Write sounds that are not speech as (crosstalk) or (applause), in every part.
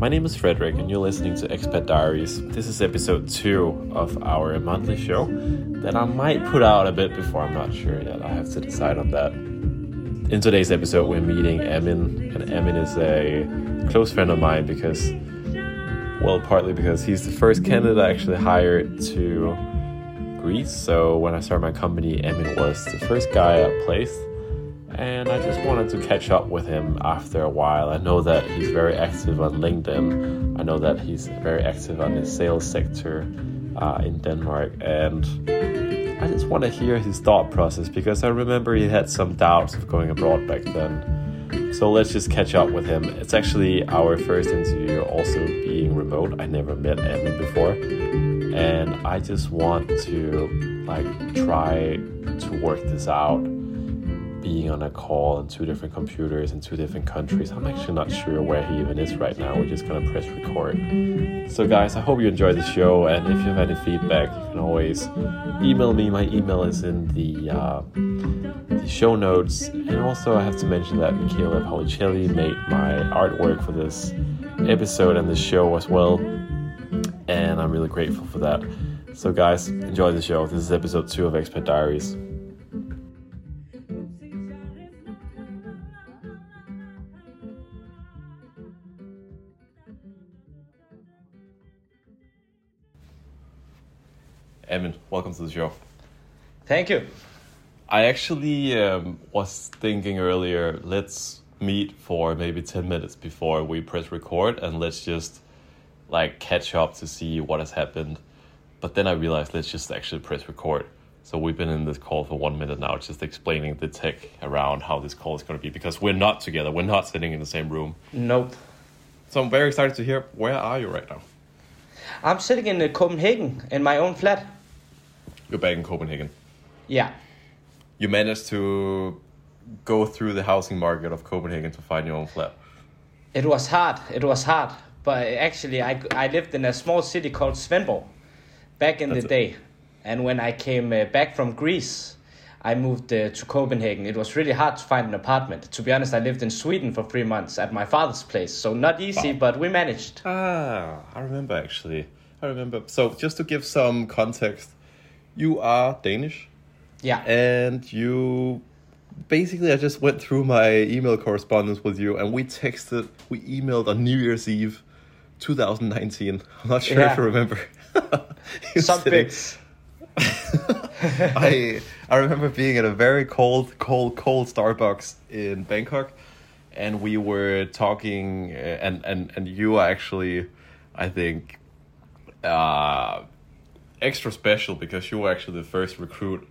My name is Frederik, and you're listening to Expat Diaries. This is episode two of our monthly show that I might put out a bit before. I'm not sure yet. I have to decide on that. In today's episode, we're meeting Amin, and Amin is a close friend of mine because, well, partly because he's the first candidate I actually hired to Greece. So when I started my company, Amin was the first guy I placed and I just wanted to catch up with him after a while. I know that he's very active on LinkedIn. I know that he's very active on the sales sector uh, in Denmark, and I just want to hear his thought process because I remember he had some doubts of going abroad back then. So let's just catch up with him. It's actually our first interview, also being remote. I never met Amin before, and I just want to like try to work this out being on a call on two different computers in two different countries. I'm actually not sure where he even is right now. We're just gonna press record. So, guys, I hope you enjoyed the show. And if you have any feedback, you can always email me. My email is in the, uh, the show notes. And also, I have to mention that Michela Paolicelli made my artwork for this episode and the show as well. And I'm really grateful for that. So, guys, enjoy the show. This is episode two of Expat Diaries. Welcome to the show. Thank you. I actually um, was thinking earlier, let's meet for maybe 10 minutes before we press record and let's just like catch up to see what has happened. But then I realized let's just actually press record. So we've been in this call for one minute now, just explaining the tech around how this call is going to be because we're not together. We're not sitting in the same room. Nope. So I'm very excited to hear where are you right now? I'm sitting in Copenhagen in my own flat. You're back in Copenhagen. Yeah. You managed to go through the housing market of Copenhagen to find your own flat. It was hard. It was hard. But actually, I, I lived in a small city called Svendborg back in That's the day. And when I came uh, back from Greece, I moved uh, to Copenhagen. It was really hard to find an apartment. To be honest, I lived in Sweden for three months at my father's place. So not easy, but we managed. Ah, I remember actually. I remember. So just to give some context, you are Danish, Yeah. and you basically I just went through my email correspondence with you, and we texted, we emailed on New Year's Eve, 2019. (laughs) I'm not sure if you remember. (laughs) Some bits. (laughs) I I remember being at a very cold, cold, cold Starbucks in Bangkok, and we were talking, uh, and and and you are actually, I think, uh, extra special because you were actually the first recruit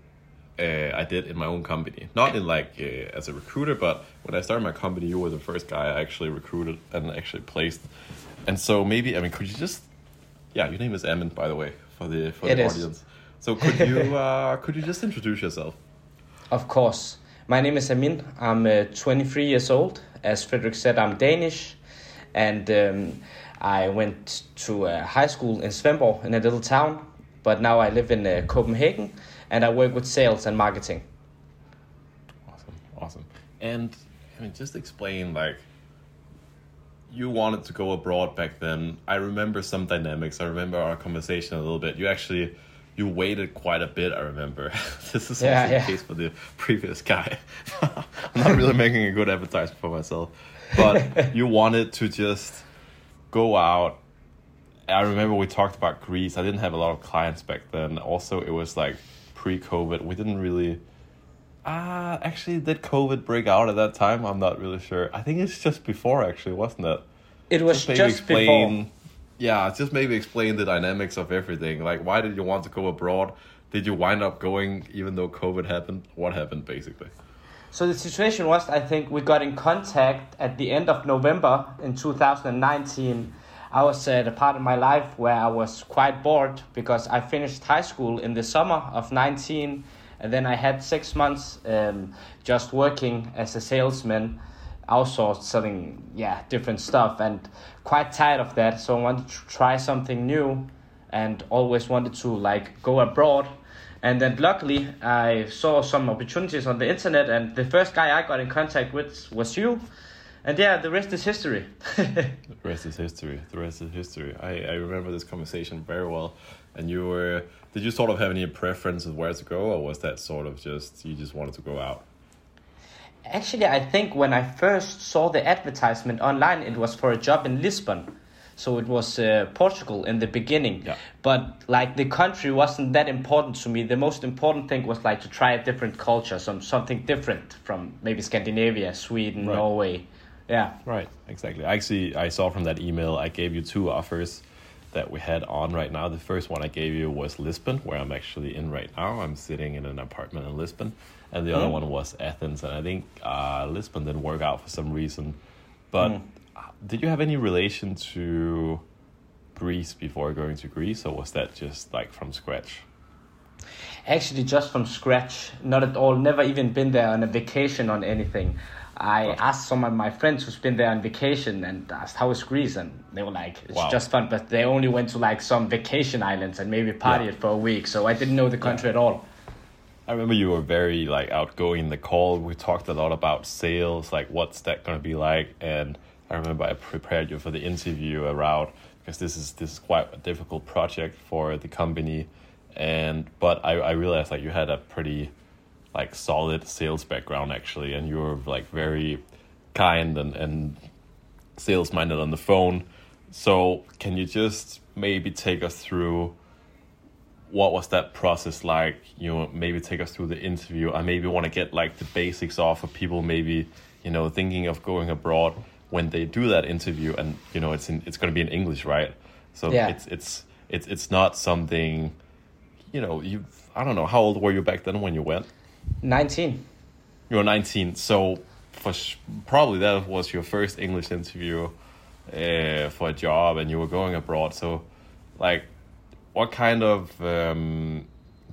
uh, I did in my own company. Not in like uh, as a recruiter, but when I started my company, you were the first guy I actually recruited and actually placed. And so maybe I mean, could you just, yeah, your name is Amin, by the way, for the for It the is. audience. So could you (laughs) uh, could you just introduce yourself? Of course. My name is Amin. I'm uh, 23 years old. As Frederik said, I'm Danish. And um, I went to high school in Svendborg in a little town. But now I live in uh, Copenhagen and I work with sales and marketing. Awesome, awesome. And I mean, just explain like you wanted to go abroad back then. I remember some dynamics. I remember our conversation a little bit. You actually you waited quite a bit. I remember. (laughs) this is Yeah, also yeah. the case for the previous guy. (laughs) I'm not really making a good advertisement for myself, but (laughs) you wanted to just go out. I remember we talked about Greece. I didn't have a lot of clients back then. Also, it was like pre-COVID. We didn't really. Ah, actually, did COVID break out at that time? I'm not really sure. I think it's just before, actually, wasn't it? It was just, before. Yeah, just maybe explain the dynamics of everything. Like, why did you want to go abroad? Did you wind up going even though COVID happened? What happened, basically? So the situation was, I think we got in contact at the end of November in 2019. I was at a part of my life where I was quite bored because I finished high school in the summer of 19, and then I had six months um, just working as a salesman, outsourced selling yeah different stuff, and quite tired of that. So I wanted to try something new, and always wanted to like go abroad. And then luckily, I saw some opportunities on the internet, and the first guy I got in contact with was you. And yeah, the rest is history. (laughs) the rest is history. The rest is history. I, I remember this conversation very well. And you were, did you sort of have any preference of where to go, or was that sort of just, you just wanted to go out? Actually, I think when I first saw the advertisement online, it was for a job in Lisbon so it was uh, Portugal in the beginning. Yeah. But like the country wasn't that important to me. The most important thing was like to try a different culture, some something different from maybe Scandinavia, Sweden, right. Norway. Yeah. Right. Exactly. Actually, I saw from that email I gave you two offers that we had on right now. The first one I gave you was Lisbon, where I'm actually in right now. I'm sitting in an apartment in Lisbon, and the mm. other one was Athens. And I think uh, Lisbon didn't work out for some reason, but. Mm did you have any relation to Greece before going to Greece, or was that just like from scratch? Actually, just from scratch. Not at all. Never even been there on a vacation on anything. I asked some of my friends who's been there on vacation and asked how is Greece, and they were like, "It's wow. just fun." But they only went to like some vacation islands and maybe partied yeah. for a week. So I didn't know the country yeah. at all. I remember you were very like outgoing in the call. We talked a lot about sales, like what's that going to be like, and I remember I prepared you for the interview around because this is this is quite a difficult project for the company, and but I I realized like you had a pretty like solid sales background actually, and you were like very kind and and sales minded on the phone. So can you just maybe take us through? what was that process like you know maybe take us through the interview i maybe want to get like the basics off for people maybe you know thinking of going abroad when they do that interview and you know it's in it's going to be in english right so yeah. it's it's it's it's not something you know you i don't know how old were you back then when you went 19 you were 19 so for probably that was your first english interview uh, for a job and you were going abroad so like what kind of um,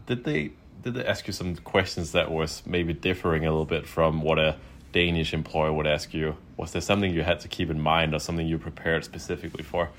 did they did they ask you some questions that was maybe differing a little bit from what a Danish employer would ask you? Was there something you had to keep in mind or something you prepared specifically for?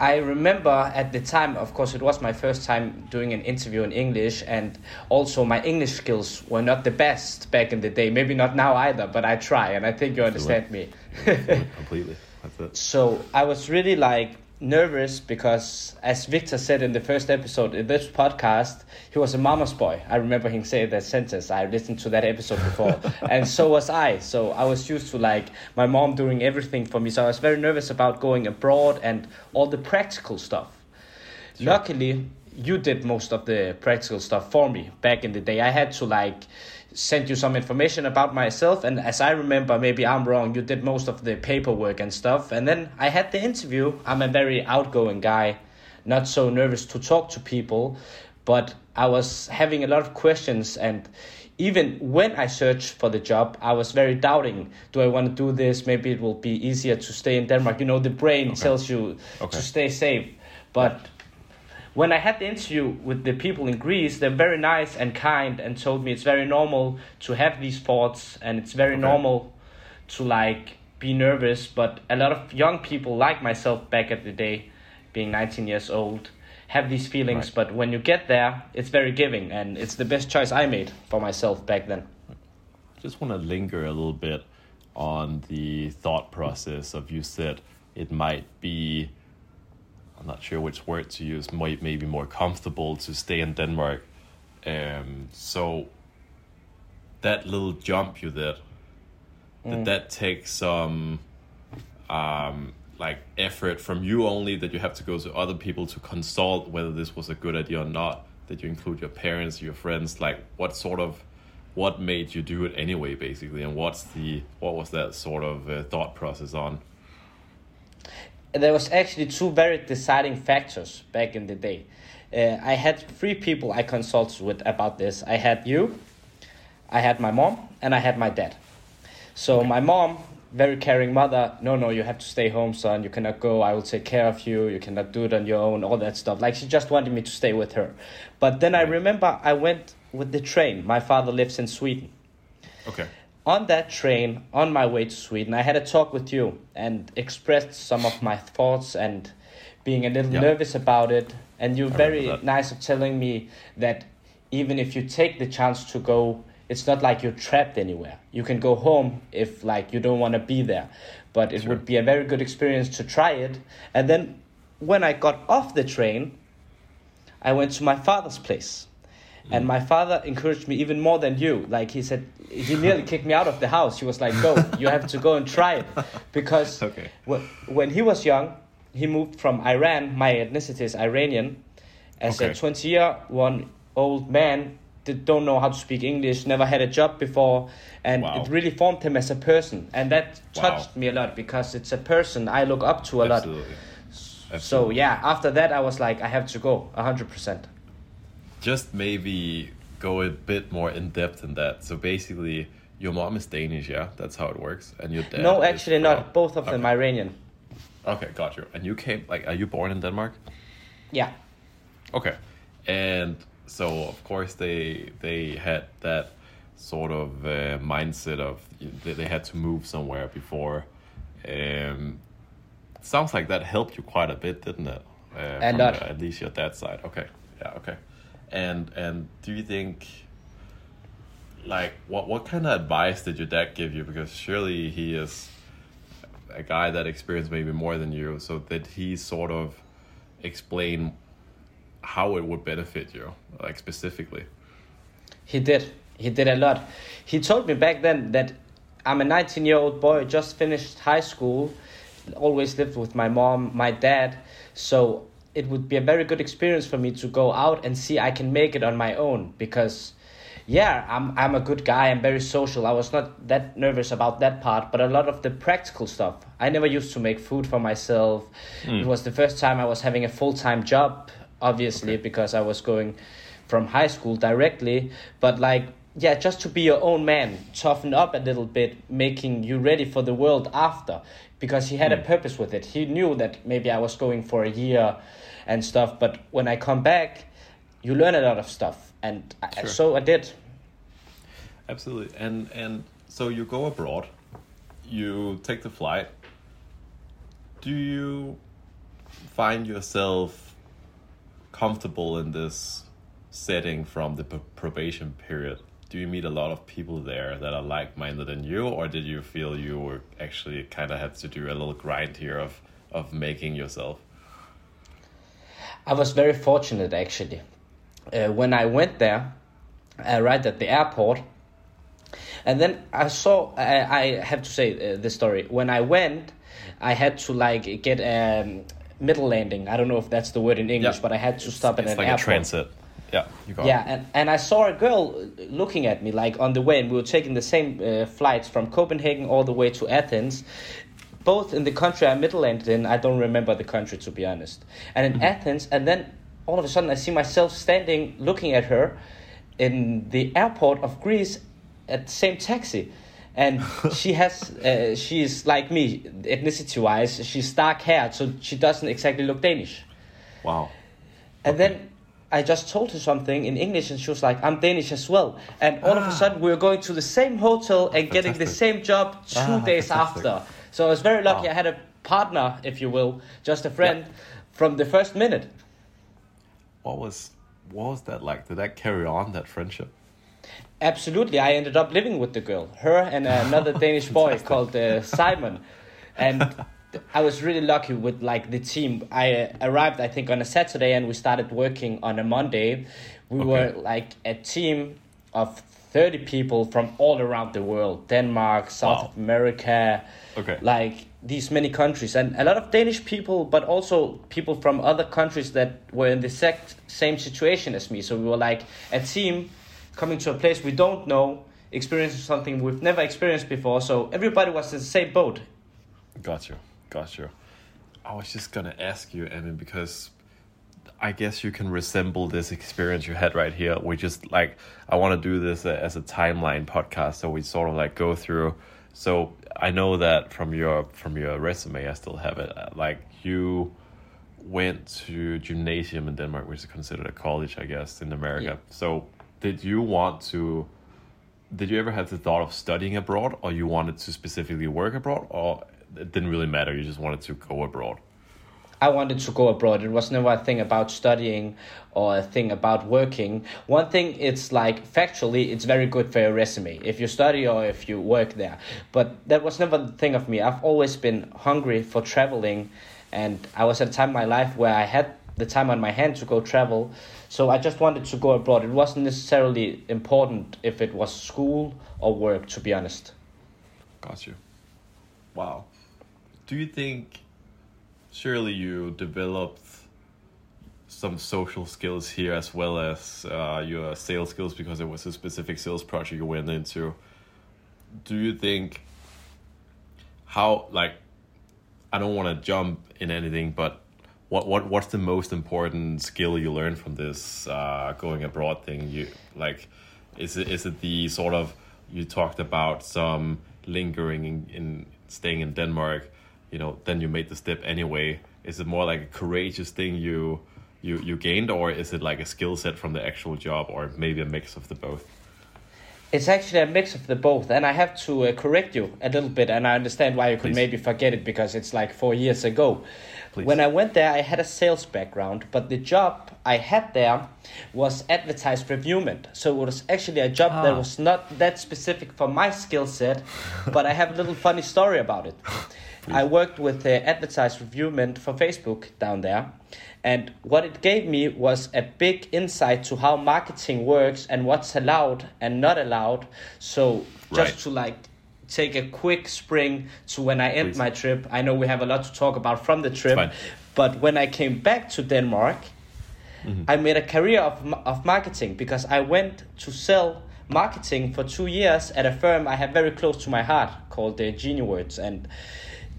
I remember at the time, of course, it was my first time doing an interview in English, and also my English skills were not the best back in the day. Maybe not now either, but I try, and I think you understand me. (laughs) Completely. That's it. So I was really like nervous because, as Victor said in the first episode in this podcast, he was a mama's boy. I remember him saying that sentence. I listened to that episode before, (laughs) and so was I. So I was used to like my mom doing everything for me. So I was very nervous about going abroad and all the practical stuff. Sure. Luckily, you did most of the practical stuff for me back in the day. I had to like sent you some information about myself and as i remember maybe i'm wrong you did most of the paperwork and stuff. And then i had the interview. I'm a very outgoing guy not so nervous to talk to people but i was having a lot of questions. And even when i searched for the job i was very doubting do i want to do this? Maybe it will be easier to stay in denmark. You know the brain okay. tells you okay. to stay safe. But when I had the interview with the people in Greece, they're very nice and kind and told me it's very normal to have these thoughts and it's very okay. normal to like be nervous. But a lot of young people like myself back at the day, being 19 years old, have these feelings. Right. But when you get there, it's very giving and it's the best choice I made for myself back then. I Just want to linger a little bit on the thought process of you said it might be I'm not sure which word to use, might maybe more comfortable to stay in Denmark. Um, so that little jump you did, mm. did that take some um, like effort from you only that you have to go to other people to consult whether this was a good idea or not? That you include your parents, your friends, like what sort of what made you do it anyway, basically, and what's the what was that sort of uh, thought process on? There was actually two very deciding factors back in the day. Uh, I had three people I consulted with about this. I had you, I had my mom, and I had my dad. So my mom, very caring mother, no, no, you have to stay home, son. You cannot go. I will take care of you. You cannot do it on your own. All that stuff. Like she just wanted me to stay with her. But then I remember I went with the train. My father lives in Sweden. Okay on that train on my way to Sweden, I had a talk with you and expressed some of my thoughts and being a little yep. nervous about it. And you're very nice of telling me that even if you take the chance to go it's not like you're trapped anywhere you can go home if like you don't want to be there but it Sure. would be a very good experience to try it and then when i got off the train i went to my father's place and my father encouraged me even more than you like he said he nearly kicked me out of the house he was like go you have to go and try it because (laughs) Okay. When he was young, he moved from Iran. My ethnicity is Iranian. As a Okay. 20 year one old man, that don't know how to speak English, never had a job before, and Wow. it really formed him as a person. And that Wow. touched me a lot because it's a person I look up to a lot. Absolutely. So yeah, after that, I was like, I have to go 100%. Just maybe go a bit more in depth in that. So basically, your mom is Danish, yeah, that's how it works, and your dad. no, actually not. Both of them Iranian. Okay, got you. And you came like, are you born in Denmark? Yeah. Okay, and so of course they they had that sort of uh, mindset of that they had to move somewhere before. Um, sounds like that helped you quite a bit, didn't it? Uh, A from lot. the- at least your dad's side. Okay, yeah, okay. And and do you think, like, what what kind of advice did your dad give you? Because surely he is a guy that experienced maybe more than you. So did he sort of explain how it would benefit you, like specifically? He did. He did a lot. He told me back then that I'm a 19 year old boy, just finished high school, always lived with my mom, my dad. So it would be a very good experience for me to go out and see I can make it on my own because yeah, I'm I'm a good guy, I'm very social. I was not that nervous about that part, but a lot of the practical stuff. I never used to make food for myself. Hmm. It was the first time I was having a full-time job, obviously, Okay. because I was going from high school directly, but like yeah, just to be your own man, toughen up a little bit, making you ready for the world after. Because he had a hmm. purpose with it. He knew that maybe I was going for a year and stuff, but when I come back, you learn a lot of stuff, and I, so I did. Absolutely. And and so you go abroad, you take the flight. Do you find yourself comfortable in this setting from the probation period? Do you meet a lot of people there that are like-minded than you, or did you feel you were actually kind of had to do a little grind here of of making yourself? I was very fortunate actually. Uh, when I went there, I arrived at the airport, and then I saw. I, I have to say uh, this story. When I went, I had to like get a um, middle landing. I don't know if that's the word in English, Yeah. but I had to stop it's at an like airport. a transit. Yeah, you got Yeah, it. and, and I saw a girl looking at me like on the way, and we were taking the same uh, flights from Copenhagen all the way to Athens, both in the country I middle landed in. I don't remember the country to be honest. And in Athens, and then all of a sudden I see myself standing looking at her in the airport of Greece at the same taxi. And (laughs) she has, uh, she's like me, ethnicity wise, she's dark haired, so she doesn't exactly look Danish. Wow. And then I just told her something in English, and she was like, "I'm Danish as well." And all of a Ah. sudden, we were going to the same hotel and getting the same job two Ah, days fantastic. after. So I was very lucky. Wow. I had a partner, if you will, just a friend, from the first minute. What was what was that like? Did that carry on that friendship? Absolutely, I ended up living with the girl, her and (laughs) another Danish boy called uh, Simon, and (laughs) I was really lucky with like the team. I uh, arrived, I think, on a Saturday, and we started working on a Monday. We Okay. were like a team of thirty people from all around the world: Denmark, South Wow. America, Okay. like these many countries, and a lot of Danish people, but also people from other countries that were in the sect, same situation as me. So we were like a team coming to a place we don't know, experiencing something we've never experienced before. So everybody was in the same boat. Got you. Got you. I was just gonna ask you, Amin, because I guess you can resemble this experience you had right here. We just like I want to do this as a timeline podcast, so we sort of like go through. So I know that from your from your resume, I still have it. uh, Like you went to gymnasium in Denmark, which is considered a college, I guess, in America. Yeah. So did you want to? Did you ever have the thought of studying abroad, or you wanted to specifically work abroad, or it didn't really matter? You just wanted to go abroad. I wanted to go abroad. It was never a thing about studying or a thing about working. One thing, it's like factually, it's very good for your resume if you study or if you work there. But that was never the thing of me. I've always been hungry for traveling, and I was at a time in my life where I had the time on my hand to go travel. So I just wanted to go abroad. It wasn't necessarily important if it was school or work, to be honest. Got you. Wow. Do you think surely you developed some social skills here as well as uh, your sales skills because it was a specific sales project you went into. Do you think how like I don't want to jump in anything, but what what what's the most important skill you learned from this uh, going abroad thing? You like, is it is it the sort of you talked about some lingering in, in staying in Denmark, you know, then you made the step anyway. Is it more like a courageous thing you you you gained, or is it like a skill set from the actual job, or maybe a mix of the both? It's actually a mix of the both, and I have to uh, correct you a little bit, and I understand why you could Please. maybe forget it because it's like four years ago. Please. When I went there, I had a sales background, but the job I had there was advertised reviewment. So it was actually a job that Ah. was not that specific for my skill set, but I have a little funny story about it. I worked with the advertised reviewment for Facebook down there, and what it gave me was a big insight to how marketing works and what's allowed and not allowed. So just Right. to like take a quick spring to when I end Please. my trip. I know we have a lot to talk about from the trip, but when I came back to Denmark, I made a career of, of marketing because I went to sell marketing for two years at a firm I have very close to my heart called uh, Genie Words. And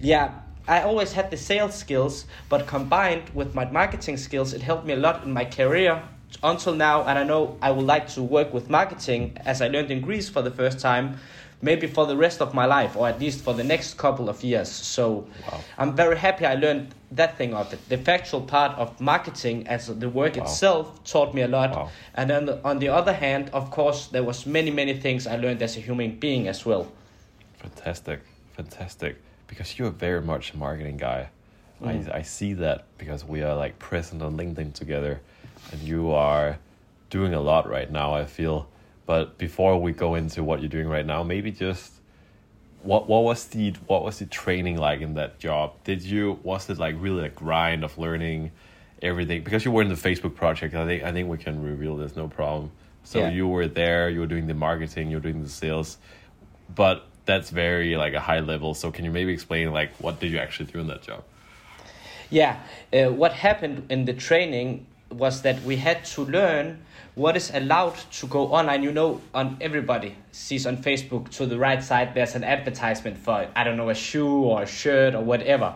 yeah, I always had the sales skills, but combined with my marketing skills, it helped me a lot in my career until now. And I know I would like to work with marketing as I learned in Greece for the first time. Maybe for the rest of my life, or at least for the next couple of years. So, Wow. I'm very happy I learned that thing of it. The factual part of marketing as the work Wow. itself taught me a lot. Wow. And then on the other hand, of course, there was many many things I learned as a human being as well. Fantastic, fantastic. Because you're very much a marketing guy. I, mm. I see that because we are like present on LinkedIn together, and you are doing a lot right now. I feel. But before we go into what you're doing right now, maybe just what what was the what was the training like in that job? Did you was it like really a grind of learning everything? Because you were in the Facebook project, I think I think we can reveal this no problem. So Yeah. you were there, you were doing the marketing, you were doing the sales, but that's very like a high level. So can you maybe explain like what did you actually do in that job? Yeah, uh, what happened in the training was that we had to learn what is allowed to go online. You know, on everybody sees on Facebook to the right side, there's an advertisement for I don't know a shoe or a shirt or whatever.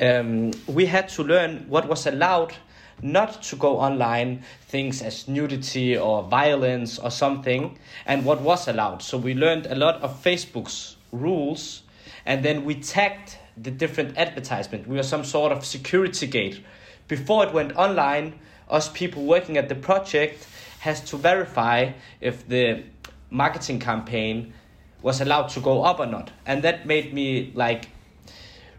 Um, we had to learn what was allowed not to go online, things as nudity or violence or something, and what was allowed. So we learned a lot of Facebook's rules, and then we tagged the different advertisement. We were some sort of security gate. Before it went online, us people working at the project has to verify if the marketing campaign was allowed to go up or not. And that made me like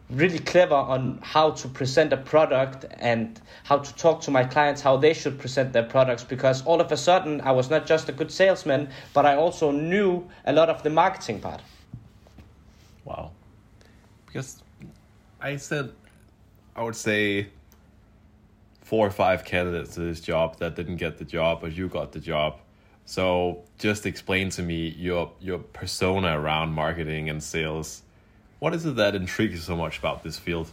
really clever on how to present a product and how to talk to my clients how they should present their products because all of a sudden I was not just a good salesman but I also knew a lot of the marketing part. Wow. Because I said I would say four or five candidates to this job that didn't get the job, but you got the job. So just explain to me your your persona around marketing and sales. What is it that intrigues you so much about this field?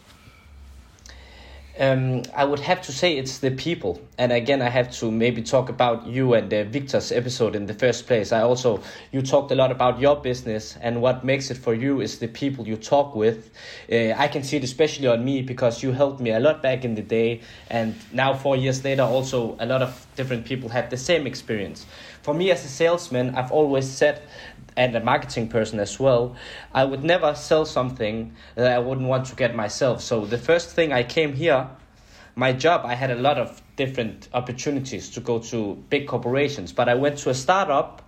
Um, I would have to say it's the people, and again, I have to maybe talk about you and uh, Victor's episode in the first place. I also you talked a lot about your business, and what makes it for you is the people you talk with. Uh, I can see it especially on me because you helped me a lot back in the day, and now four years later, also a lot of different people have the same experience. For me as a salesman, I've always said and a marketing person as well, I would never sell something that I wouldn't want to get myself. So the first thing I came here, my job, I had a lot of different opportunities to go to big corporations, but I went to a startup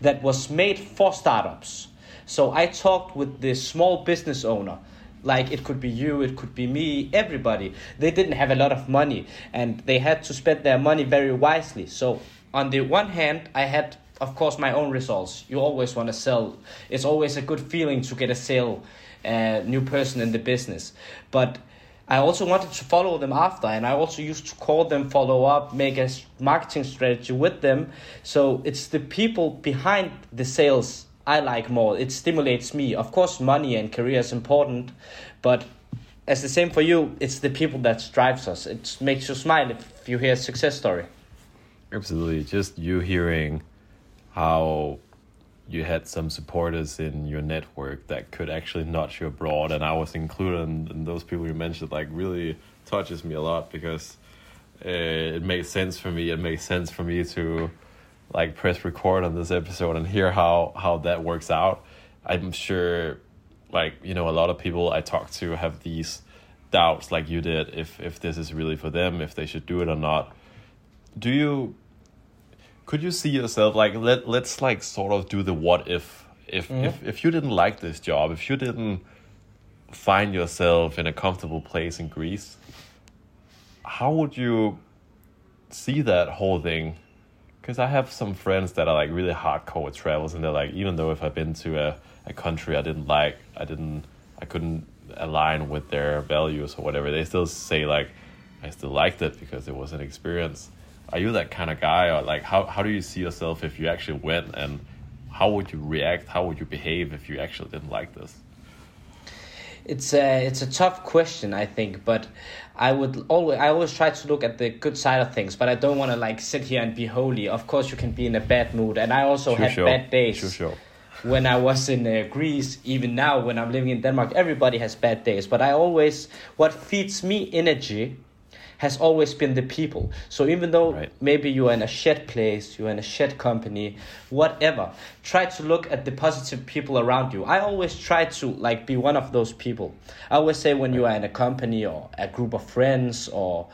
that was made for startups. So I talked with the small business owner, like it could be you it could be me everybody they didn't have a lot of money and they had to spend their money very wisely so on the one hand i had of course my own results you always want to sell it's always a good feeling to get a sale a new person in the business but I also wanted to follow them after, and I also used to call them, follow up, make a marketing strategy with them. So it's the people behind the sales I like more. It stimulates me. Of course, money and career is important, but as the same for you, it's the people that drives us. It makes you smile if you hear a success story. Absolutely, just you hearing how you had some supporters in your network that could actually nudge you abroad, and I was included in, in those people you mentioned. Like really touches me a lot because uh, it makes sense for me. It makes sense for me to like press record on this episode and hear how how that works out. I'm sure, like you know, a lot of people I talk to have these doubts, like you did, if if this is really for them, if they should do it or not. Do you could you see yourself like let let's like sort of do the what if if mm-hmm. if if you didn't like this job if you didn't find yourself in a comfortable place in Greece how would you see that whole thing because I have some friends that are like really hardcore with travels and they're like even though if I've been to a, a country I didn't like I didn't I couldn't align with their values or whatever they still say like I still liked it because it was an experience are you that kind of guy or like how, how do you see yourself if you actually went and how would you react how would you behave if you actually didn't like this it's a it's a tough question I think but I would always I always try to look at the good side of things but I don't want to like sit here and be holy of course you can be in a bad mood and I also sure, had sure. bad days sure, sure. when I was in uh, Greece even now when I'm living in Denmark everybody has bad days but I always what feeds me energy has always been the people. So even though right. maybe you are in a shed place, you're in a shed company, whatever, try to look at the positive people around you. I always try to like be one of those people. I always say when you are in a company or a group of friends or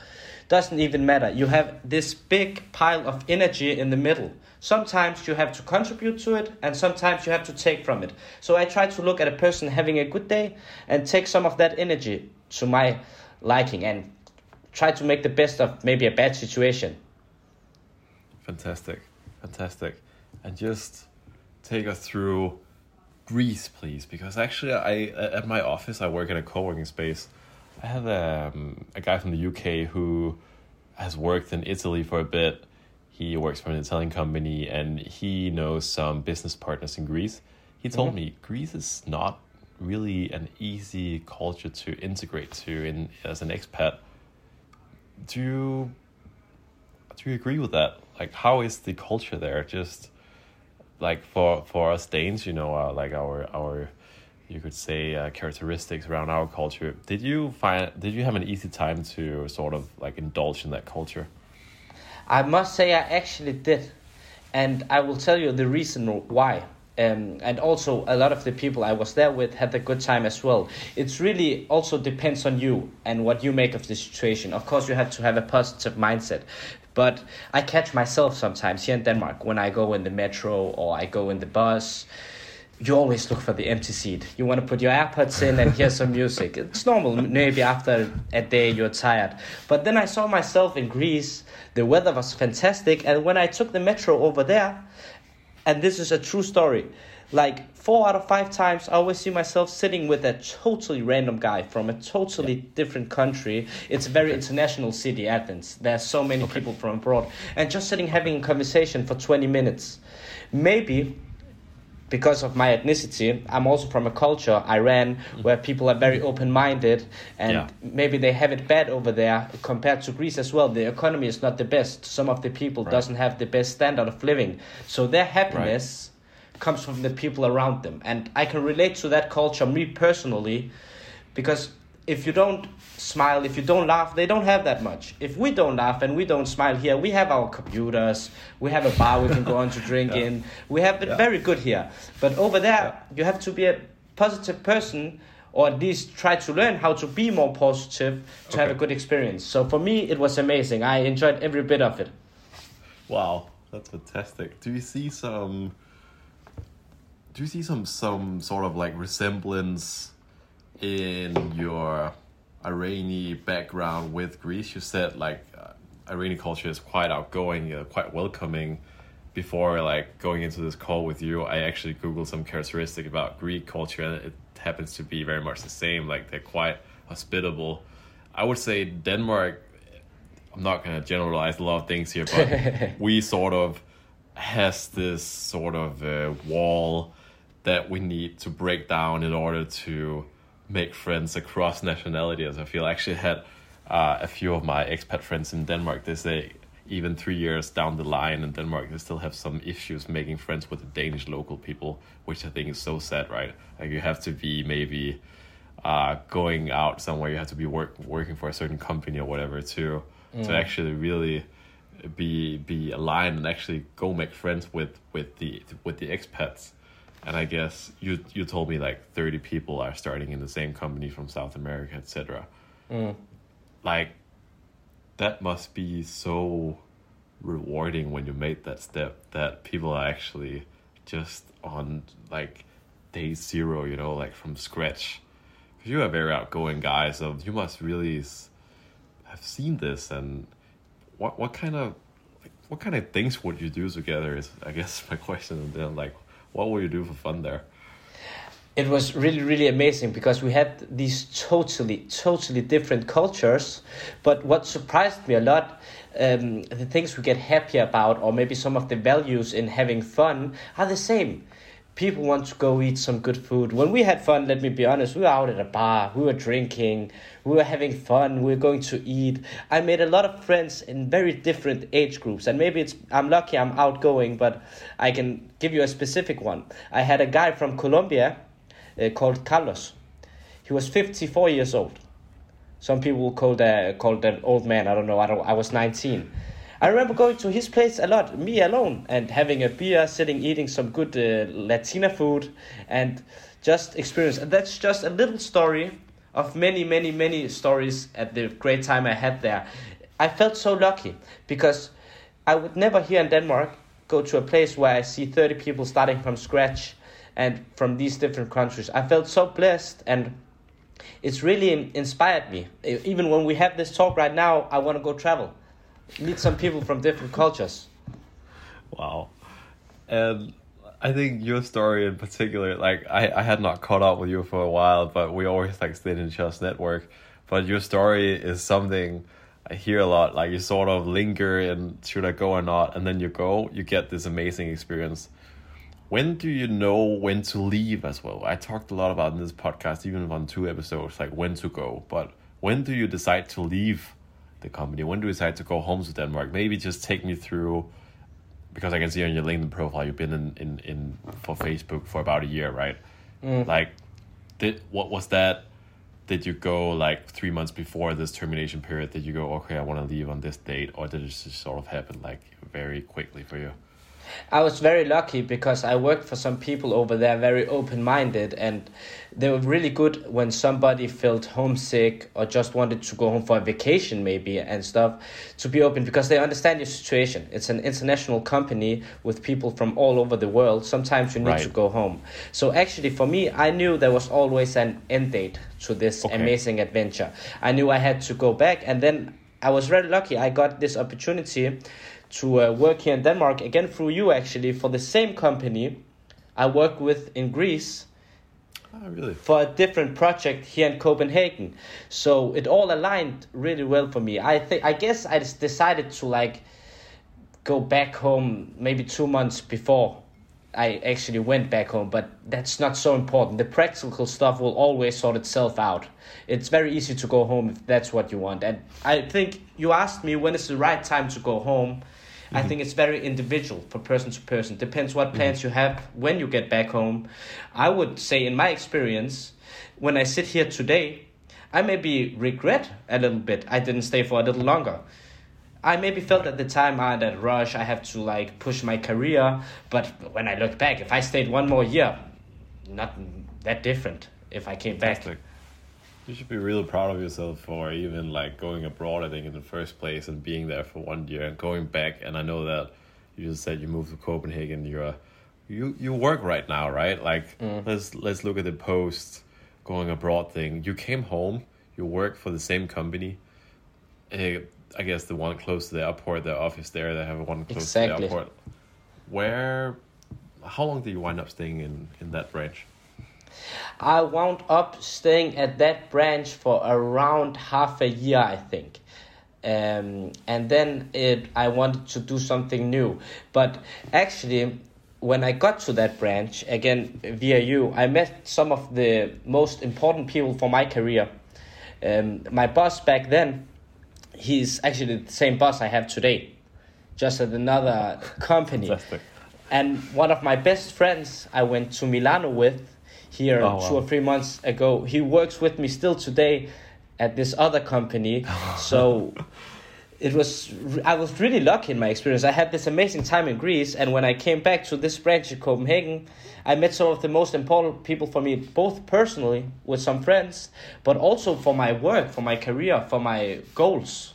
doesn't even matter. You have this big pile of energy in the middle. Sometimes you have to contribute to it, and sometimes you have to take from it. So I try to look at a person having a good day and take some of that energy to my liking. And try to make the best of maybe a bad situation. Fantastic, fantastic, and just take us through Greece, please, because actually, I at my office I work in a co-working space. I have um, a guy from the UK who has worked in Italy for a bit. He works for an Italian company and he knows some business partners in Greece. He told mm-hmm. me Greece is not really an easy culture to integrate to in as an expat do you do you agree with that? Like, how is the culture there? Just like for for us Danes, you know, uh, like our our you could say uh, characteristics around our culture. Did you find did you have an easy time to sort of like indulge in that culture? I must say I actually did, and I will tell you the reason why. Um, and also a lot of the people I was there with had a good time as well. It's really also depends on you and what you make of the situation. Of course, you have to have a positive mindset. But I catch myself sometimes here in Denmark when I go in the metro or I go in the bus. You always look for the empty seat. You want to put your AirPods in and hear some music. (laughs) It's normal. Maybe after a day you're tired. But then I saw myself in Greece. The weather was fantastic, and when I took the metro over there, and this is a true story. Like four out of five times, I always see myself sitting with a totally random guy from a totally yeah. different country. It's a very international city, Athens. There's so many okay. people from abroad, and just sitting having a conversation for twenty minutes. Maybe because of my ethnicity, I'm also from a culture, Iran, mm-hmm. where people are very open minded and yeah. maybe they have it bad over there compared to Greece as well. The economy is not the best. Some of the people right. doesn't have the best standard of living. So their happiness right. comes from the people around them. And I can relate to that culture, me personally, because if you don't smile, if you don't laugh, they don't have that much. If we don't laugh and we don't smile here, we have our computers, we have a bar we can go on to (laughs) drink yeah. in. We have it yeah. very good here. But over there, yeah. you have to be a positive person or at least try to learn how to be more positive to okay. have a good experience. So for me, it was amazing. I enjoyed every bit of it. Wow, that's fantastic. Do you see some? Do you see some some sort of like resemblance in your Iranian background with Greece, you said like uh, Iranian culture is quite outgoing, uh, quite welcoming. Before like going into this call with you, I actually googled some characteristic about Greek culture, and it happens to be very much the same. Like they're quite hospitable. I would say Denmark. I'm not gonna generalize a lot of things here, but (laughs) we sort of has this sort of uh, wall that we need to break down in order to make friends across nationalities. I feel I actually had uh, a few of my expat friends in Denmark. They say even three years down the line in Denmark, they still have some issues making friends with the Danish local people, which I think is so sad, right? Like you have to be maybe uh, going out somewhere, you have to be work working for a certain company or whatever to mm. to actually really be be aligned and actually go make friends with with the with the expats and I guess you you told me like thirty people are starting in the same company from South America, etc. Mm. Like, that must be so rewarding when you made that step. That people are actually just on like day zero, you know, like from scratch. Because you are very outgoing guy, so you must really have seen this. And what what kind of what kind of things would you do together? Is I guess (laughs) my question. And then like what will you do for fun there? It was really, really amazing because we had these totally, totally different cultures. But what surprised me a lot, um, the things we get happy about, or maybe some of the values in having fun, are the same people want to go eat some good food. When we had fun, let me be honest, we were out at a bar, we were drinking, we were having fun, we were going to eat. I made a lot of friends in very different age groups, and maybe it's I'm lucky I'm outgoing, but I can give you a specific one. I had a guy from Colombia uh, called Carlos. He was 54 years old. Some people call that call that old man. I don't know. I don't. I was 19 I remember going to his place a lot, me alone, and having a beer, sitting, eating some good uh, Latina food, and just experience. And that's just a little story of many, many, many stories at the great time I had there. I felt so lucky because I would never here in Denmark go to a place where I see 30 people starting from scratch and from these different countries. I felt so blessed and it's really inspired me. Even when we have this talk right now, I want to go travel meet some people from different cultures. Wow. And I think your story in particular, like I, I had not caught up with you for a while, but we always like stayed in just network. But your story is something I hear a lot. Like you sort of linger and should I go or not, and then you go, you get this amazing experience. When do you know when to leave as well? I talked a lot about in this podcast, even on two episodes, like when to go. But when do you decide to leave the company? When do you decide to go home to Denmark? Maybe just take me through because I can see on your LinkedIn profile you've been in, in, in for Facebook for about a year, right? Mm. Like did what was that did you go like three months before this termination period did you go okay i want to leave on this date or did it just sort of happen like very quickly for you I was very lucky because I worked for some people over there, very open minded, and they were really good when somebody felt homesick or just wanted to go home for a vacation, maybe, and stuff, to be open because they understand your situation. It's an international company with people from all over the world. Sometimes you need right. to go home. So, actually, for me, I knew there was always an end date to this okay. amazing adventure. I knew I had to go back, and then I was very lucky. I got this opportunity to uh, work here in Denmark again through you actually for the same company I work with in Greece. Oh, really? For a different project here in Copenhagen, so it all aligned really well for me. I think I guess I just decided to like go back home maybe two months before I actually went back home, but that's not so important. The practical stuff will always sort itself out. It's very easy to go home if that's what you want. And I think you asked me when is the right time to go home. Mm-hmm. I think it's very individual from person to person. Depends what mm-hmm. plans mm-hmm. you have when you get back home. I would say, in my experience, when I sit here today, I maybe regret a little bit I didn't stay for a little longer. I maybe felt at the time I ah, had that rush, I have to like push my career. But when I look back, if I stayed one more year, not that different if I came Fantastic. back. You should be really proud of yourself for even like going abroad. I think in the first place and being there for one year and going back. And I know that you just said you moved to Copenhagen. You're you you work right now, right? Like mm. let's let's look at the post going abroad thing. You came home, you work for the same company. Uh, I guess the one close to the airport, the office there, they have one close to the airport. Where, how long did you wind up staying in, in that branch? I wound up staying at that branch for around half a year, I think. Um, and then it, I wanted to do something new. But actually, when I got to that branch, again via you, I met some of the most important people for my career. Um, my boss back then, he's actually the same boss I have today, just at another (laughs) company. Fantastic. And one of my best friends I went to Milano with here Oh, two wow. or three months ago. He works with me still today at this other company. (laughs) so it was I was really lucky in my experience. I had this amazing time in Greece, and when I came back to this branch in Copenhagen, I met some of the most important people for me, both personally with some friends, but also for my work, for my career, for my goals.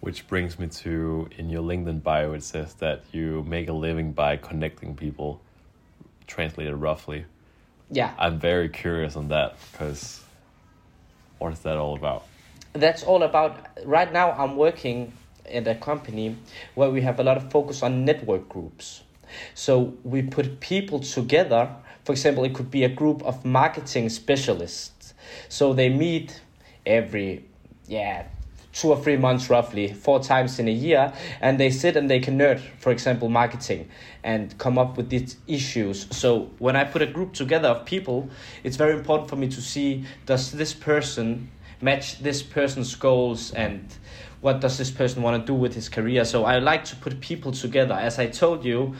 Which brings me to in your LinkedIn bio, it says that you make a living by connecting people, translated roughly. Yeah. I'm very curious on that because what is that all about? That's all about right now i'm working at a company where we have a lot of focus on network groups. So we put people together for example it could be a group of marketing specialists. So they meet every yeah two or three months roughly four times in a year and they sit and they can nerd for example marketing and come up with these issues. So when i put a group together of people it's very important for me to see does this person match this person's goals and what does this person want to do with his career. So i like to put people together. As i told you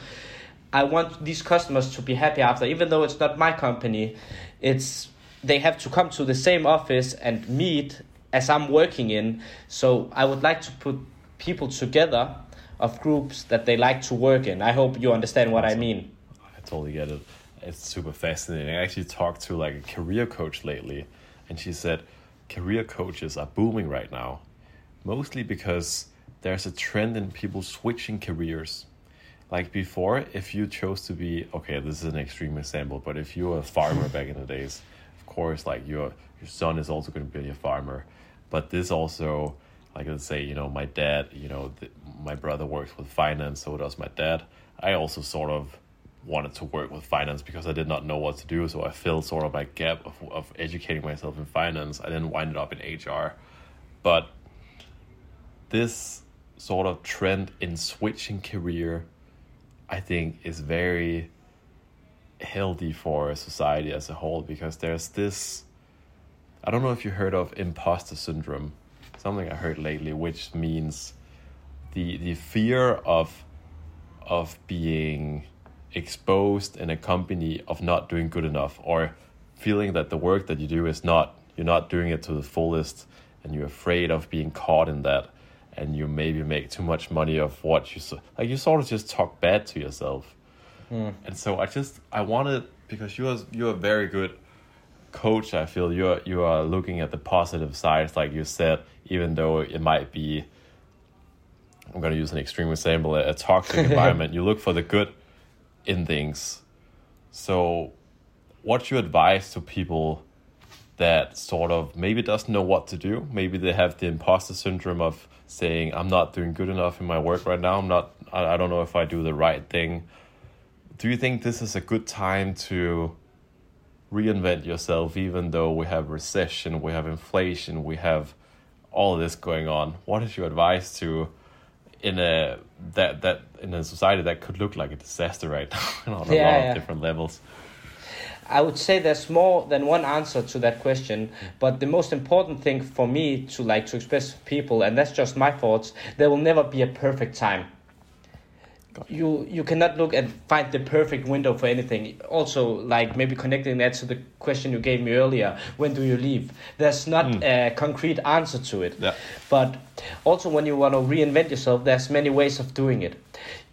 i want these customers to be happy after. Even though it's not my company it's they have to come to the same office and meet as i'm working in. So i would like to put people together of groups that they like to work in. I hope you understand what i mean. I totally get it. It's super fascinating. I actually talked to like a career coach lately, and she said career coaches are booming right now, mostly because there's a trend in people switching careers. Like before, if you chose to be okay, this is an extreme example, but if you were a farmer back in the days, of course, like your your son is also going to be a farmer, but this also, like let's say, you know, my dad, you know, th- my brother works with finance, so does my dad. I also sort of wanted to work with finance because I did not know what to do. So I filled sort of my gap of, of educating myself in finance. I didn't wind up in HR. But this sort of trend in switching career, I think, is very healthy for society as a whole because there's this. I don't know if you heard of imposter syndrome, something I heard lately, which means the the fear of of being exposed in a company of not doing good enough or feeling that the work that you do is not you're not doing it to the fullest and you're afraid of being caught in that and you maybe make too much money of what you so like you sort of just talk bad to yourself. Hmm. And so i just i wanted because you're you're a very good coach i feel you're you are looking at the positive sides like you said even though it might be i'm going to use an extreme example a toxic (laughs) environment. You look for the good in things. So what's your advice to people that sort of maybe doesn't know what to do? Maybe they have the imposter syndrome of saying i'm not doing good enough in my work right now. I'm not i, I don't know if i do the right thing. Do you think this is a good time to reinvent yourself even though we have recession we have inflation we have all this going on? What is your advice to in a that that in a society that could look like a disaster right now (laughs) on a Yeah, lot yeah. of different levels I would say there's more than one answer to that question, but the most important thing for me to like to express to people, and that's just my thoughts, there will never be a perfect time. You you cannot look and find the perfect window for anything. Also, like maybe connecting that to the question you gave me earlier, when do you leave? There's not hmm. a concrete answer to it. Yeah. But also when you want to reinvent yourself, there's many ways of doing it.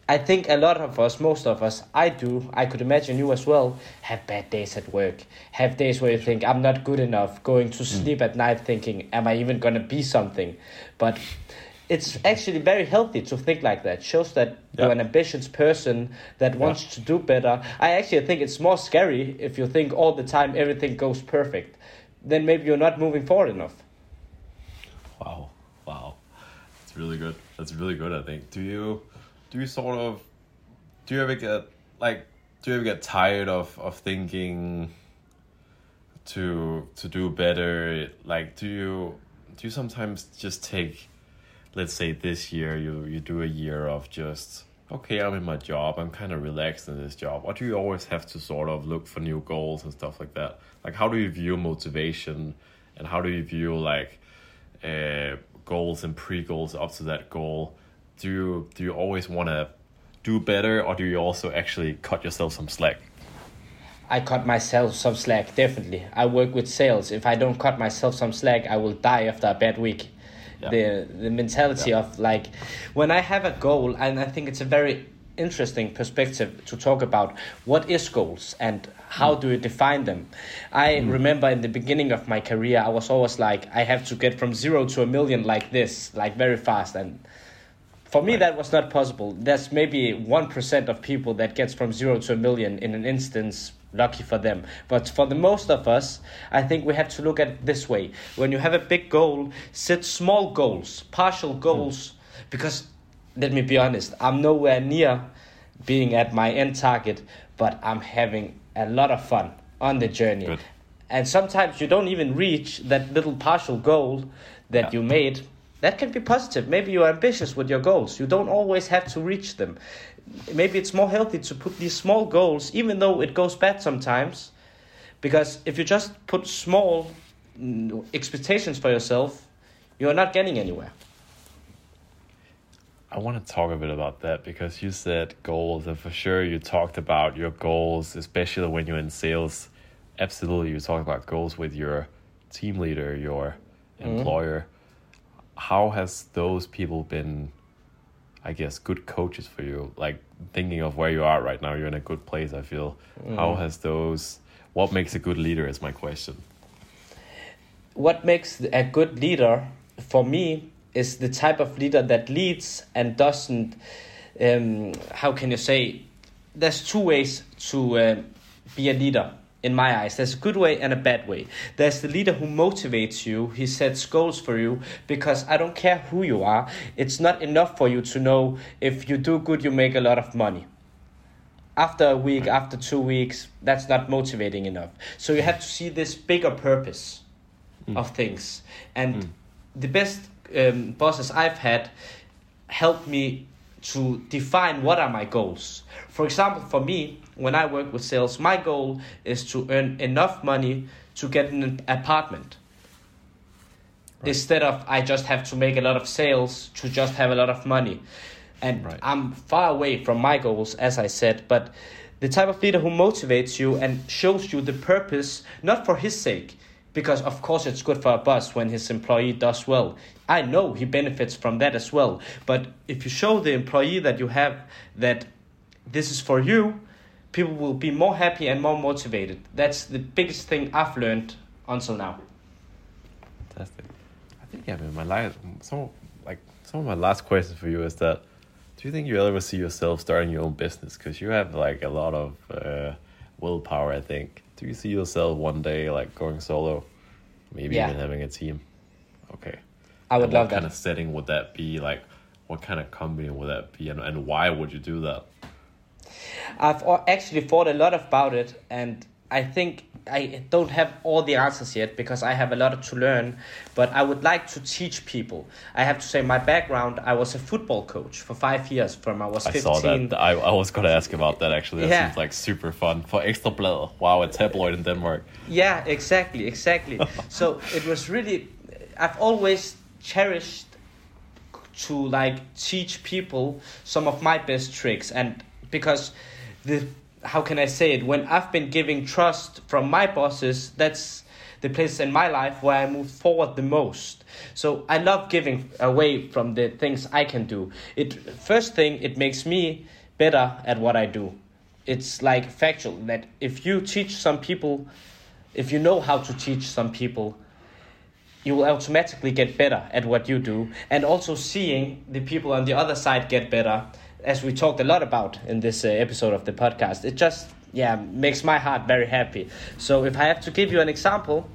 I think a lot of us, most of us, I do, I could imagine you as well, have bad days at work. Have days where you think, I'm not good enough, going to hmm. sleep at night thinking, am I even going to be something? But it's actually very healthy to think like that. shows that Yeah. you're an ambitious person that wants to do better. I actually think it's more scary if you think all the time everything goes perfect. Then maybe you're not moving forward enough. Wow, wow, that's really good. That's really good. I think. Do you, do you sort of, do you ever get like, do you ever get tired of of thinking to to do better? Like, do you do you sometimes just take, let's say this year you you do a year of just okay, I'm in my job, I'm kind of relaxed in this job. Or do you always have to sort of look for new goals and stuff like that? Like, how do you view motivation, and how do you view like uh, goals and pre goals up to that goal? Do you do you always want to do better, or do you also actually cut yourself some slack? I cut myself some slack, definitely. I work with sales. If I don't cut myself some slack, I will die after a bad week. Yeah. The the mentality Yeah. of like when I have a goal, and I think it's a very interesting perspective to talk about what is goals and how mm. do you define them. I mm. remember in the beginning of my career, I was always like, I have to get from zero to a million like this, like very fast, and for me, that was not possible. There's maybe 1% of people that gets from zero to a million in an instance. Lucky for them. But for the most of us, I think we have to look at it this way. When you have a big goal, set small goals, partial goals, because let me be honest, I'm nowhere near being at my end target, but I'm having a lot of fun on the journey. Good. And sometimes you don't even reach that little partial goal that Yeah. you made. That can be positive. Maybe you're ambitious with your goals. You don't always have to reach them. Maybe it's more healthy to put these small goals, even though it goes bad sometimes. Because if you just put small mm, expectations for yourself, you're not getting anywhere. I want to talk a bit about that because you said goals, and for sure you talked about your goals, especially when you're in sales. Absolutely, you talk about goals with your team leader, your employer. How has those people been, I guess, good coaches for you? Like thinking of where you are right now, you're in a good place. I feel. How has those? What makes a good leader? Is my question. what makes a good leader for me is the type of leader that leads and doesn't um, how can you say there's two ways to um be a leader in my eyes. There's a good way and a bad way. There's the leader who motivates you. He sets goals for you because i don't care who you are. It's not enough for you to know if you do good you make a lot of money. After a week, after two weeks, that's not motivating enough. So you have to see this bigger purpose of things. And the best um, bosses I've had helped me to define what are my goals. For example, for me, when I work with sales, my goal is to earn enough money to get an apartment. Instead of I just have to make a lot of sales to just have a lot of money. And Right. I'm far away from my goals, as I said, but the type of leader who motivates you and shows you the purpose, not for his sake, because of course it's good for a boss when his employee does well. I know he benefits from that as well. But if you show the employee that you have that this is for you, people will be more happy and more motivated. That's the biggest thing I've learned until now. Fantastic. I think yeah, man. My last some like some of my last questions for you is that do you think you'll ever see yourself starting your own business? Because you have like a lot of uh, willpower. I think. Do you see yourself one day like going solo, maybe Yeah. even having a team? Okay. I would And love what kind of setting would that be? Like, what kind of company would that be, and and why would you do that? I've actually thought a lot about it, and I think I don't have all the answers yet because I have a lot to learn. But I would like to teach people. I have to say, my background: I was a football coach for five years from I was I fifteen. saw that. I, I was gonna ask about that actually. That Yeah. seems like super fun for Extra Bladet. Wow, a tabloid in Denmark. Yeah, exactly, exactly. (laughs) so it was really, I've always cherished to like teach people some of my best tricks, and because the how can I say it? When I've been giving trust from my bosses, that's the place in my life where I move forward the most. So I love giving away from the things I can do. It first thing it makes me better at what I do. It's like factual that if you teach some people if you know how to teach some people you will automatically get better at what you do and also seeing the people on the other side get better as we talked a lot about in this uh, episode of the podcast it just yeah makes my heart very happy so if i have to give you an example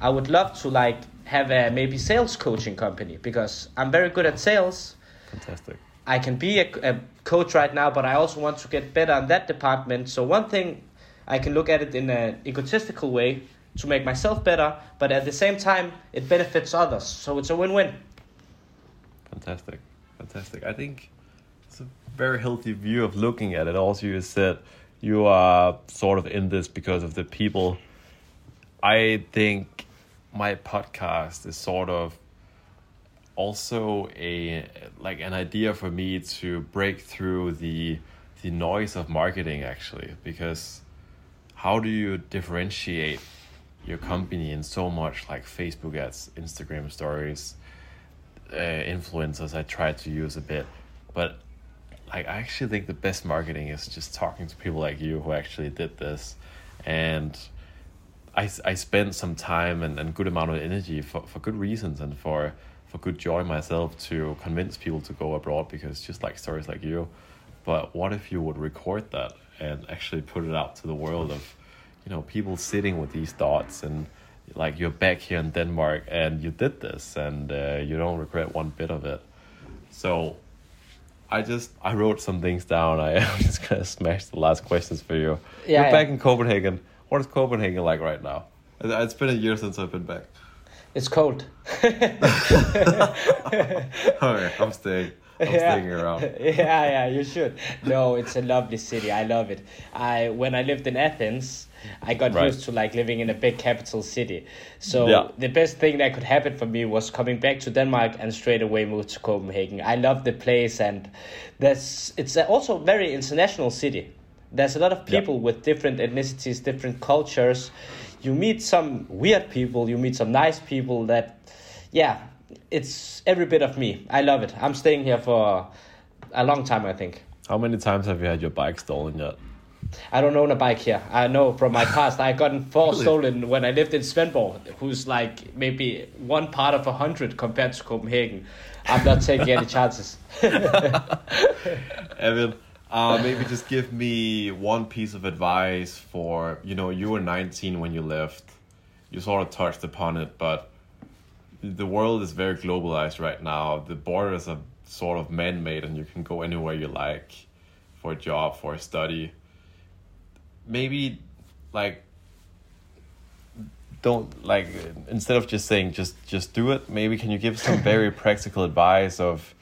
i would love to like have a maybe sales coaching company because i'm very good at sales Fantastic. I can be a, a, coach right now, but I also want to get better in that department. So one thing, I can look at it in an egotistical way to make myself better, but at the same time, it benefits others. So it's a win-win. Fantastic, fantastic. I think very healthy view of looking at it. Also, you said you are sort of in this because of the people. I think my podcast is sort of also a like an idea for me to break through the the noise of marketing actually because how do you differentiate your company in so much like Facebook ads, Instagram stories, uh, influencers I try to use a bit, but I actually think the best marketing is just talking to people like you who actually did this, and I I spent some time and, and good amount of energy for, for good reasons and for for good joy myself to convince people to go abroad because just like stories like you. But what if you would record that and actually put it out to the world of, you know, people sitting with these thoughts and like you're back here in Denmark and you did this and uh, you don't regret one bit of it. So I just I wrote some things down. I, (laughs) I'm just gonna smash the last questions for you. Yeah, You're yeah. back in Copenhagen. What is Copenhagen like right now? It's been a year since I've been back. It's cold. (laughs) (laughs) Okay, I'm staying. I'm staying around. yeah, yeah, you should. No, it's a lovely city. I love it. I when I lived in Athens, I got Right. used to like living in a big capital city. So Yeah. the best thing that could happen for me was coming back to Denmark and straight away move to Copenhagen. I love the place and there's it's also a very international city. There's a lot of Yeah. people with different ethnicities, different cultures. You meet some weird people, you meet some nice people that yeah, it's every bit of me. I love it. I'm staying here for a long time, I think. How many times have you had your bike stolen yet? I don't own a bike here. I know from my (laughs) past I gotten four Really? stolen when I lived in Svendborg, who's like maybe one part of a hundred compared to Copenhagen. I'm not taking any chances. (laughs) Amin, uh, (laughs) maybe just give me one piece of advice for you know you were 19 when you left. You sort of touched upon it, but the world is very globalized right now. The borders are sort of man-made, and you can go anywhere you like for a job, for a study. Maybe, like, don't like instead of just saying just just do it. Maybe can you give some very (laughs) practical advice of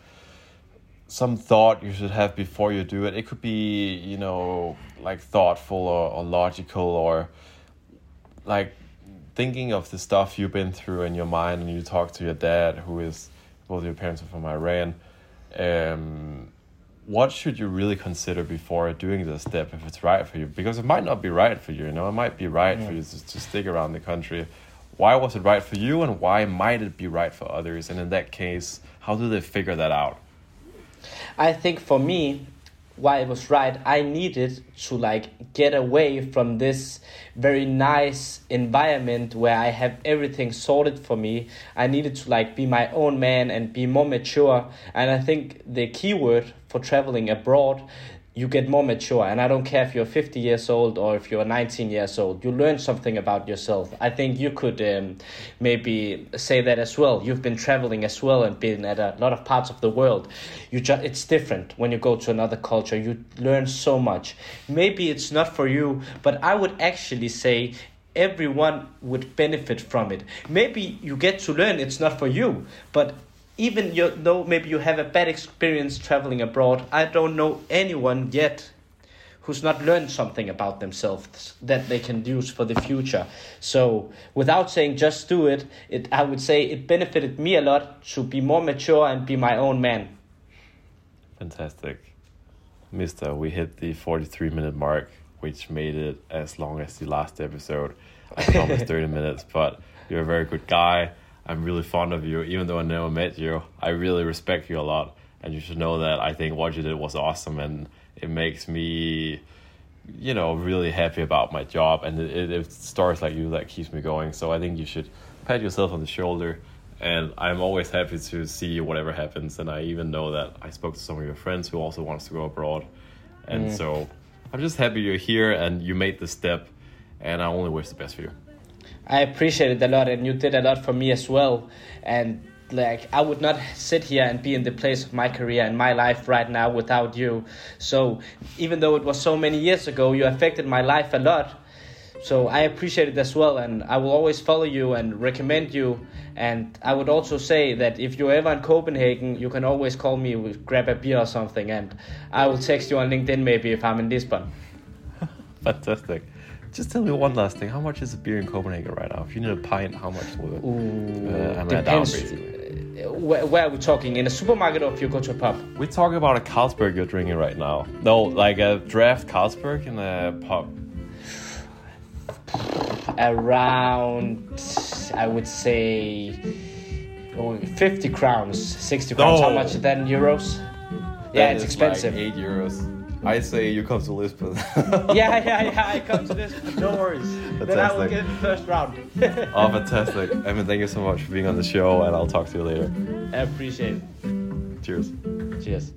some thought you should have before you do it. It could be, you know, like thoughtful or, or logical or like thinking of the stuff you've been through in your mind and you talk to your dad who is both your parents are from Iran. Um what should you really consider before doing this step if it's right for you? Because it might not be right for you, you know, it might be right for you to, to stick around the country. Why was it right for you and why might it be right for others? And in that case, how do they figure that out? I think for me, why it was right, I needed to like get away from this very nice environment where I have everything sorted for me. I needed to like be my own man and be more mature. And I think the key word for traveling abroad you get more mature. And i don't care if you're 50 years old or if you're 19 years old you learn something about yourself. I think you could um, maybe say that as well. You've been traveling as well and been at a lot of parts of the world. You just it's different when you go to another culture. You learn so much. Maybe it's not for you but i would actually say everyone would benefit from it. Maybe you get to learn it's not for you but even you, though maybe you have a bad experience traveling abroad, I don't know anyone yet who's not learned something about themselves that they can use for the future. So, without saying just do it, it I would say it benefited me a lot to be more mature and be my own man. Fantastic. Mister, we hit the 43 minute mark, which made it as long as the last episode. I (laughs) promised 30 minutes, but you're a very good guy. I'm really fond of you, even though I never met you. I really respect you a lot, and you should know that I think what you did was awesome, and it makes me, you know, really happy about my job. And it, it, stories like you that keeps me going. So I think you should pat yourself on the shoulder. And I'm always happy to see whatever happens. And I even know that I spoke to some of your friends who also wants to go abroad. And mm. so I'm just happy you're here and you made the step. And I only wish the best for you. I appreciate it a lot, and you did a lot for me as well. And like, I would not sit here and be in the place of my career and my life right now without you. So, even though it was so many years ago, you affected my life a lot. So I appreciate it as well, and I will always follow you and recommend you. And I would also say that if you're ever in Copenhagen, you can always call me, grab a beer or something, and I will text you on LinkedIn maybe if I'm in Lisbon. (laughs) Fantastic. Just tell me one last thing. How much is a beer in Copenhagen right now? If you need a pint, how much will it? Uh, at down Depends. uh, Where, where are we talking? In a supermarket or if you go to a pub? We're talking about a Carlsberg you're drinking right now. No, like a draft Carlsberg in a pub. Around, I would say, oh, 50 crowns, 60 crowns. How much then euros? Yeah, it's expensive. Like eight euros. I say you come to Lisbon. (laughs) yeah, yeah, yeah. I come to this. No worries. Fantastic. Then I will get the first round. oh, fantastic. Amin, thank you so much for being on the show, and I'll talk to you later. I appreciate it. Cheers. Cheers.